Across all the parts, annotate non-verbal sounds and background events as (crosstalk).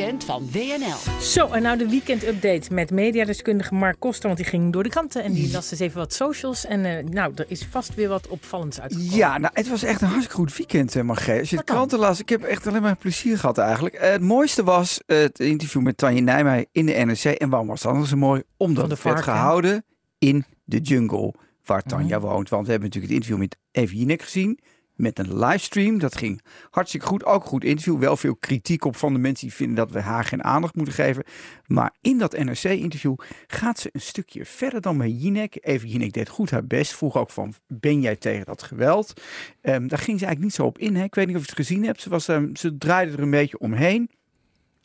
weekend van WNL. Zo, en nou de weekend-update met mediadeskundige Mark Koster. Want die ging door de kranten en die las eens even wat socials. En eh, nou, er is vast weer wat opvallends uitgekomen. Ja, nou, het was echt een hartstikke goed weekend, uh, Margreet. Als je de kranten las, ik heb echt alleen maar plezier gehad eigenlijk. Eh, het mooiste was eh, het interview met Tanja Nijmeijer in de NRC. En waarom was dat dan zo mooi? Omdat de het werd gehouden in de jungle waar Tanja Mhm. woont. Want we hebben natuurlijk het interview met Evie Jinek gezien. Met een livestream. Dat ging hartstikke goed. Ook goed interview. Wel veel kritiek op van de mensen die vinden dat we haar geen aandacht moeten geven. Maar in dat NRC-interview gaat ze een stukje verder dan bij Jinek. Even Jinek deed goed haar best. Vroeg ook van, ben jij tegen dat geweld? Ehm, daar ging ze eigenlijk niet zo op in. Hè? Ik weet niet of je het gezien hebt. Ze, was, ehm, ze draaide er een beetje omheen.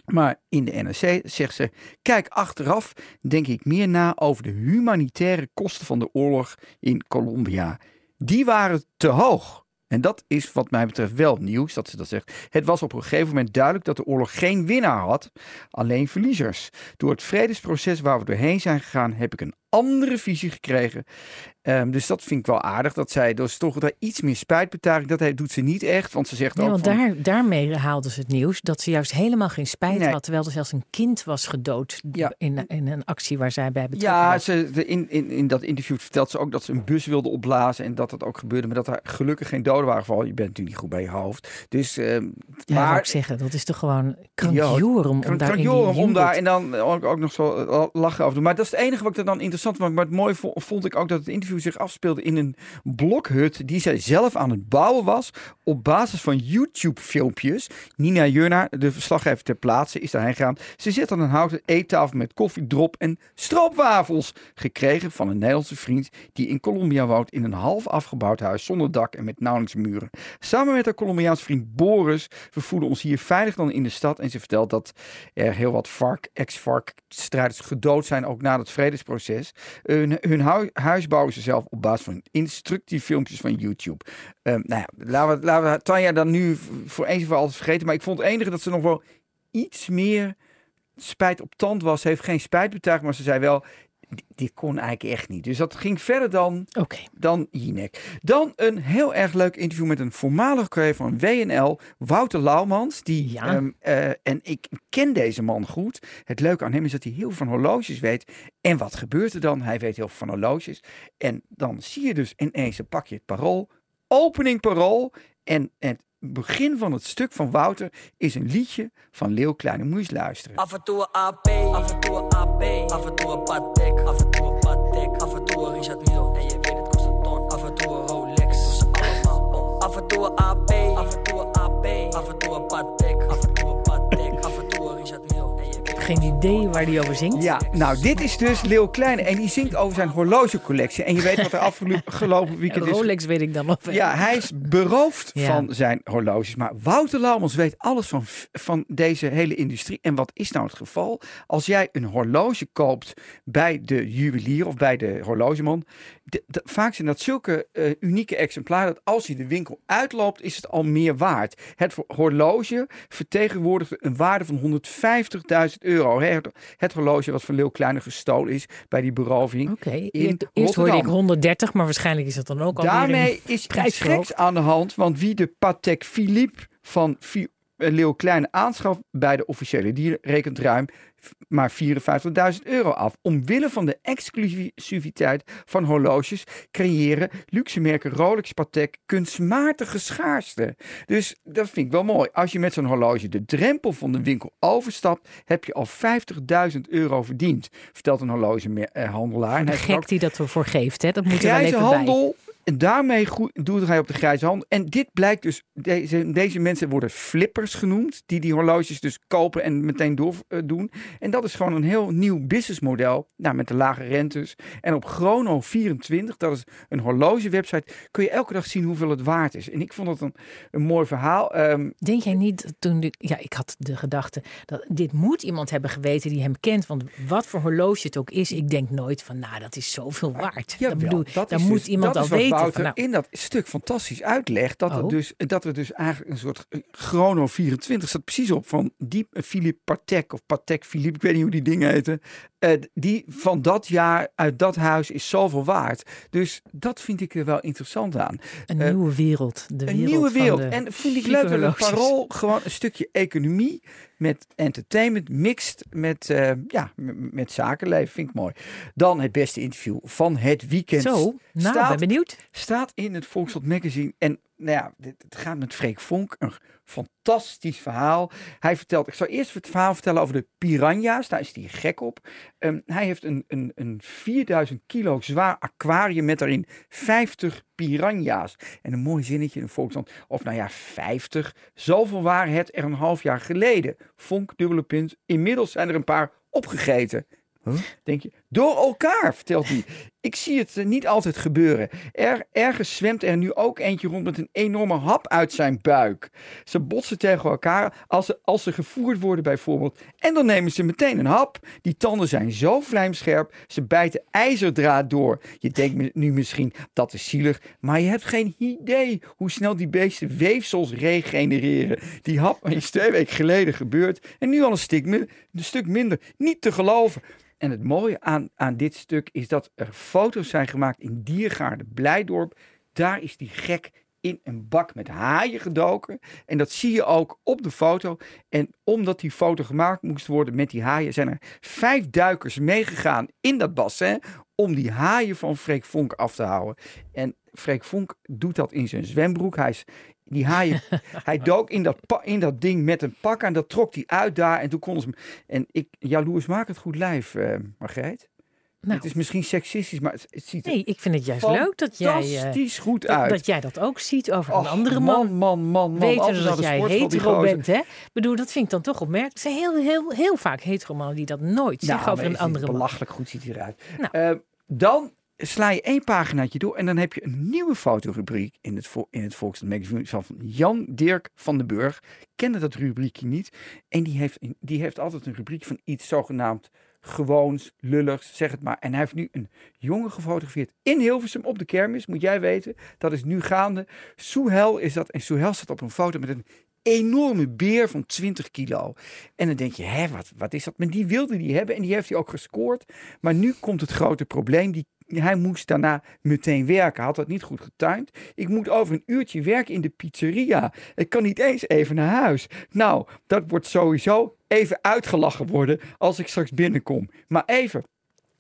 Maar in de NRC zegt ze: Kijk, achteraf denk ik meer na over de humanitaire kosten van de oorlog in Colombia. Die waren te hoog. En dat is wat mij betreft wel nieuws dat ze dat zegt. Het was op een gegeven moment duidelijk dat de oorlog geen winnaar had, alleen verliezers. Door het vredesproces waar we doorheen zijn gegaan, heb ik een andere visie gekregen. Ehm, dus dat vind ik wel aardig dat zij dus toch daar iets meer spijtbetuiging. Dat hij- doet ze niet echt, want ze zegt Nee, ook want van, daar, daarmee haalden ze het nieuws dat ze juist helemaal geen spijt Nee. had. Terwijl er zelfs een kind was gedood Ja. in, in een actie waar zij bij betrokken Ja, was. ze, de, in, in, in dat interview vertelt ze ook dat ze een bus wilde opblazen en dat dat ook gebeurde, maar dat er gelukkig geen doden waren gevallen. Je bent natuurlijk niet goed bij je hoofd. Dus, ehm, Ja, maar ik zeggen, dat is toch gewoon krankjorum om daar in die Joram, om daar en dan ook, ook nog zo eh, lachen over doen. Maar dat is het enige wat ik er dan interessant vond. Maar het mooie vo- vond ik ook dat het interview zich afspeelde in een blokhut die zij zelf aan het bouwen was op basis van YouTube-filmpjes. Nina Jurna, de verslaggever ter plaatse, is daarheen gegaan. Ze zit aan een houten eettafel met koffiedrop en stroopwafels gekregen van een Nederlandse vriend die in Colombia woont in een half afgebouwd huis zonder dak en met nauwelijks muren. Samen met haar Colombiaanse vriend Boris vervoeren ons hier veilig dan in de stad. En ze vertelt dat er heel wat FARC, ex-FARC-strijders gedood zijn, ook na het vredesproces. Hun, hun hu- huis bouwen ze zelf op basis van instructieve filmpjes van YouTube. Ehm, nou ja, laten we, laten we Tanja dan nu voor eens en voor altijd vergeten. Maar ik vond het enige dat ze nog wel iets meer spijt op tand was. Ze heeft geen spijt betuigd, maar ze zei wel... "Dit- kon eigenlijk echt niet. Dus dat ging verder dan Oké, dan Jinek. Dan een heel erg leuk interview met een voormalig collega van WNL, Wouter Laumans. Die, Ja. ehm, eh, en ik ken deze man goed. Het leuke aan hem is dat hij heel veel van horloges weet. En wat gebeurt er dan? Hij weet heel veel van horloges. En dan zie je dus ineens, pak je het parool, opening parool. En het begin van het stuk van Wouter is een liedje van Leeuw Kleine. Moet je eens luisteren. Af en toe een AP, af en toe een AP, af en toe een Patek, af en toe een Patek, af en toe een Richard Mille. En je weet het kost een ton, af en toe een Rolex. Af en toe een AP, af en toe een AP, af en toe een Patek, geen idee waar die over zingt. Ja, nou, dit is dus Leeuw Kleine. En die zingt over zijn horlogecollectie. En je weet wat er afgelopen weekend is Rolex weet ik dan nog wel. Ja, hij is beroofd Ja. van zijn horloges. Maar Wouter Laumans weet alles van, van deze hele industrie. En wat is nou het geval? Als jij een horloge koopt bij de juwelier of bij de horlogeman. de- de- vaak zijn dat zulke eh, unieke exemplaren dat als je de winkel uitloopt, is het al meer waard. Het horloge vertegenwoordigt een waarde van 150.000 euro. Hè, Het, horloge wat van Leeuw Kleine gestolen is bij die beroving. Oké, in eerst, hoorde ik Rotterdam. 130, maar waarschijnlijk is dat dan ook al Daarmee is iets geks aan de hand. Want wie de Patek Philippe van Leeuw Kleine aanschaft bij de officiële dealer rekent ruim maar 54.000 euro af. Omwille van de exclusiviteit van horloges creëren luxe merken Rolex Patek kunstmatige schaarste. Dus dat vind ik wel mooi. Als je met zo'n horloge de drempel van de winkel overstapt, heb je al 50.000 euro verdiend, vertelt een horlogehandelaar. Ook, gek die dat ervoor geeft, hè? dat moet er wel even bij. En daarmee doet hij op de grijze handel. En dit blijkt dus, deze, deze mensen worden flippers genoemd, die die horloges dus kopen en meteen doordoen. En dat is gewoon een heel nieuw businessmodel, nou, met de lage rentes. En op Chrono24, dat is een horlogewebsite, kun je elke dag zien hoeveel het waard is. En ik vond dat een, een mooi verhaal. Ehm, Denk jij niet toen ik, ja, ik had de gedachte dat dit moet iemand hebben geweten die hem kent, want wat voor horloge het ook is, ik denk nooit van, nou, dat is zoveel waard. Jawel, dat bedoel, dat moet dus- iemand dat al weten Wouter nou, in dat stuk fantastisch uitlegt dat, Oh. er dus, dat er dus eigenlijk een soort eh, chrono 24 staat precies op van die eh, Philippe Patek of Patek Philippe, ik weet niet hoe die dingen heten. eh, die van dat jaar uit dat huis is zoveel waard. Dus dat vind ik er wel interessant aan. een nieuwe wereld. De Een wereld nieuwe wereld. En vind ik leuk dat het parool gewoon een stukje economie met entertainment, mixed met, eh, ja, met zakenleven. Vind ik mooi. Dan het beste interview van het weekend. Zo, nou, staat, ben benieuwd. staat in het Volkskrant magazine. En nou ja, het gaat met Freek Vonk. Een fantastisch verhaal. Hij vertelt, ik zal eerst het verhaal vertellen over de piranha's. Daar is hij gek op. Ehm, hij heeft een, een, een 4000 kilo zwaar aquarium met daarin 50 piranha's. En een mooi zinnetje in de Volkskrant. Of nou ja, 50. Zoveel waren het er een half jaar geleden. Vonk, dubbele punt. Inmiddels zijn er een paar opgegeten. Denk je? Door elkaar, vertelt hij. Ik zie het eh, niet altijd gebeuren. Er, ergens zwemt er nu ook eentje rond met een enorme hap uit zijn buik. Ze botsen tegen elkaar als ze, als ze gevoerd worden bijvoorbeeld. En dan nemen ze meteen een hap. Die tanden zijn zo vlijmscherp, ze bijten ijzerdraad door. Je denkt nu misschien, dat is zielig. Maar je hebt geen idee hoe snel die beesten weefsels regenereren. Die hap is twee weken geleden gebeurd. En nu al een stuk minder. Niet te geloven. En het mooie aan, aan dit stuk is dat er foto's zijn gemaakt in Diergaarde Blijdorp. Daar is die gek in een bak met haaien gedoken. En dat zie je ook op de foto. En omdat die foto gemaakt moest worden met die haaien, zijn er vijf duikers meegegaan in dat bassin om die haaien van Freek Vonk af te houden. En Freek Vonk doet dat in zijn zwembroek. Hij is die haaien, (laughs) hij dook in dat, in dat ding met een pak aan. Dat trok hij uit daar. En toen konden ze. En ik, jaloers maak het goed lijf, eh Margreet. Nou, Het is misschien seksistisch, maar het, het ziet er nee, ik vind het juist leuk dat jij, eh, fantastisch goed dat, uit. dat jij dat ook ziet over een andere man. Man, man, man, man. Weten dat jij hetero bent, hè? Ik bedoel, dat vind ik dan toch opmerkelijk. Er zijn heel, heel, heel vaak hetero mannen die dat nooit zeggen Nou, over maar een andere man. Belachelijk goed ziet hij eruit. Nou. Eh, dan sla je één paginaatje door en dan heb je een nieuwe fotorubriek in het, in het Volkskrant magazine van Jan Dirk van den Burg. Kende dat rubriekje niet. En die heeft, die heeft altijd een rubriek van iets zogenaamd gewoons, lulligs, zeg het maar. En hij heeft nu een jongen gefotografeerd in Hilversum op de kermis, moet jij weten. Dat is nu gaande. Soehel is dat. En Soehel staat op een foto met een enorme beer van 20 kilo. En dan denk je, hè, wat, wat is dat? Maar die wilde die hebben en die heeft hij ook gescoord. Maar nu komt het grote probleem. Die, hij moest daarna meteen werken. Hij had dat niet goed getimed. Ik moet over een uurtje werken in de pizzeria. Ik kan niet eens even naar huis. Nou, dat wordt sowieso even uitgelachen worden als ik straks binnenkom. Maar even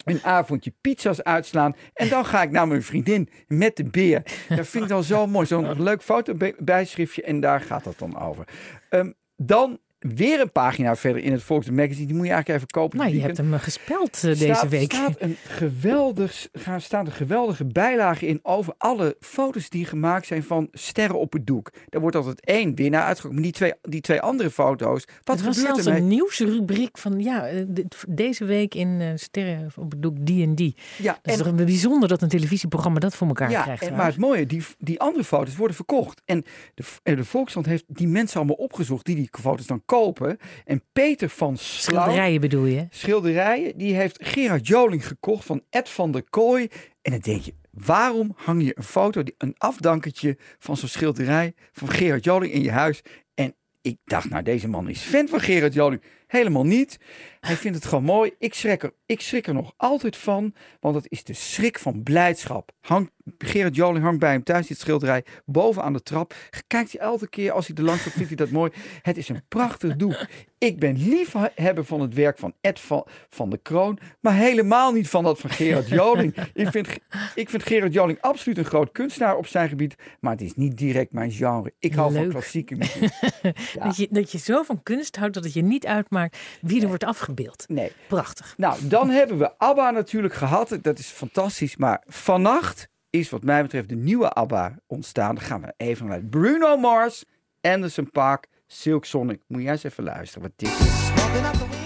een avondje pizza's uitslaan. En dan ga ik naar mijn vriendin met de beer. Dat vind ik dan zo mooi. Zo'n leuk fotobijschriftje. En daar gaat dat dan over. Ehm, dan weer een pagina verder in het Volkswagen Magazine. Die moet je eigenlijk even kopen. Nou, je hebt hem eh, gespeld eh, deze Staat- week. staat een geweldig, gaan staan er geweldige bijlagen in over alle foto's die gemaakt zijn van sterren op het doek. Daar wordt altijd één winnaar uitgekomen. Maar die twee, die twee andere foto's, wat het was gebeurt zelfs er mee? een nieuwsrubriek van ja, eh, deze week in Sterren op het doek die en die. Ja, Het is en- bijzonder dat een televisieprogramma dat voor elkaar ja, krijgt. en, maar het mooie, die, die andere foto's worden verkocht. En de, de Volkskrant heeft die mensen allemaal opgezocht die die foto's dan kopen. En Peter van Slauw, Schilderijen bedoel je? schilderijen, die heeft Gerard Joling gekocht van Ed van der Kooi. En dan denk je, waarom hang je een foto, die- een afdankertje van zo'n schilderij van Gerard Joling in je huis? En ik dacht, nou deze man is fan van Gerard Joling. Helemaal niet. Hij vindt het gewoon mooi. Ik schrik, er, ik schrik er nog altijd van, want het is de schrik van blijdschap. Hang, Gerard Joling hangt bij hem thuis, dit schilderij, boven aan de trap. Kijkt hij elke keer als hij er langs vindt hij dat mooi. Het is een prachtig doek. Ik ben liefhebber van het werk van Ed van, van de Kroon, maar helemaal niet van dat van Gerard Joling. ik, vind, ik vind Gerard Joling absoluut een groot kunstenaar op zijn gebied, maar het is niet direct mijn genre. Ik hou van klassieke muziek. (laughs) Ja. Dat, je, dat je zo van kunst houdt dat het je niet uitmaakt wie er wordt afgebeeld. Nee. Prachtig. Nou, dan hebben we ABBA natuurlijk gehad. Dat is fantastisch. Maar vannacht is wat mij betreft de nieuwe ABBA ontstaan. Dan gaan we even naar Bruno Mars, Anderson Paak, Silk Sonic. Moet jij eens even luisteren wat dit is.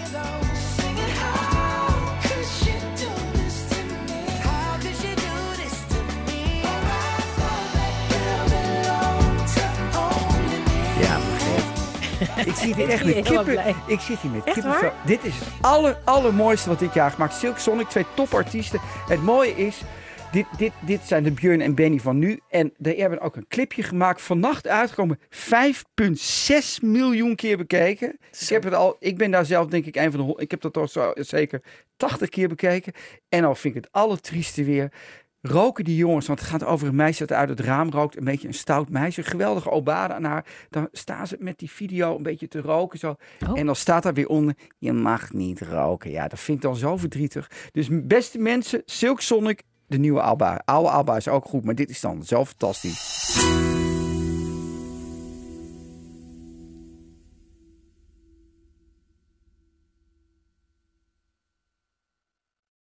(laughs) Ik zit hier echt met kippen. Ik zit hier met waar? Dit is het aller, allermooiste wat dit jaar gemaakt. Silk Sonic, twee topartiesten. Het mooie is, dit, dit, dit zijn de Björn en Benny van nu. En die hebben ook een clipje gemaakt. Vannacht uitgekomen. 5,6 miljoen keer bekeken. Ik, heb het al, ik ben daar zelf denk ik een van de... Ik heb dat al zo, zeker 80 keer bekeken. En al vind ik het allertrieste weer. Roken die jongens, want het gaat over een meisje dat uit het raam rookt. Een beetje een stout meisje. Geweldige obade aan haar. Dan staan ze met die video een beetje te roken. Zo. Oh. En dan staat daar weer onder, je mag niet roken. Ja, dat vind ik dan zo verdrietig. Dus beste mensen, Silk Sonic, de nieuwe Alba. Oude Alba is ook goed, maar dit is dan zo fantastisch.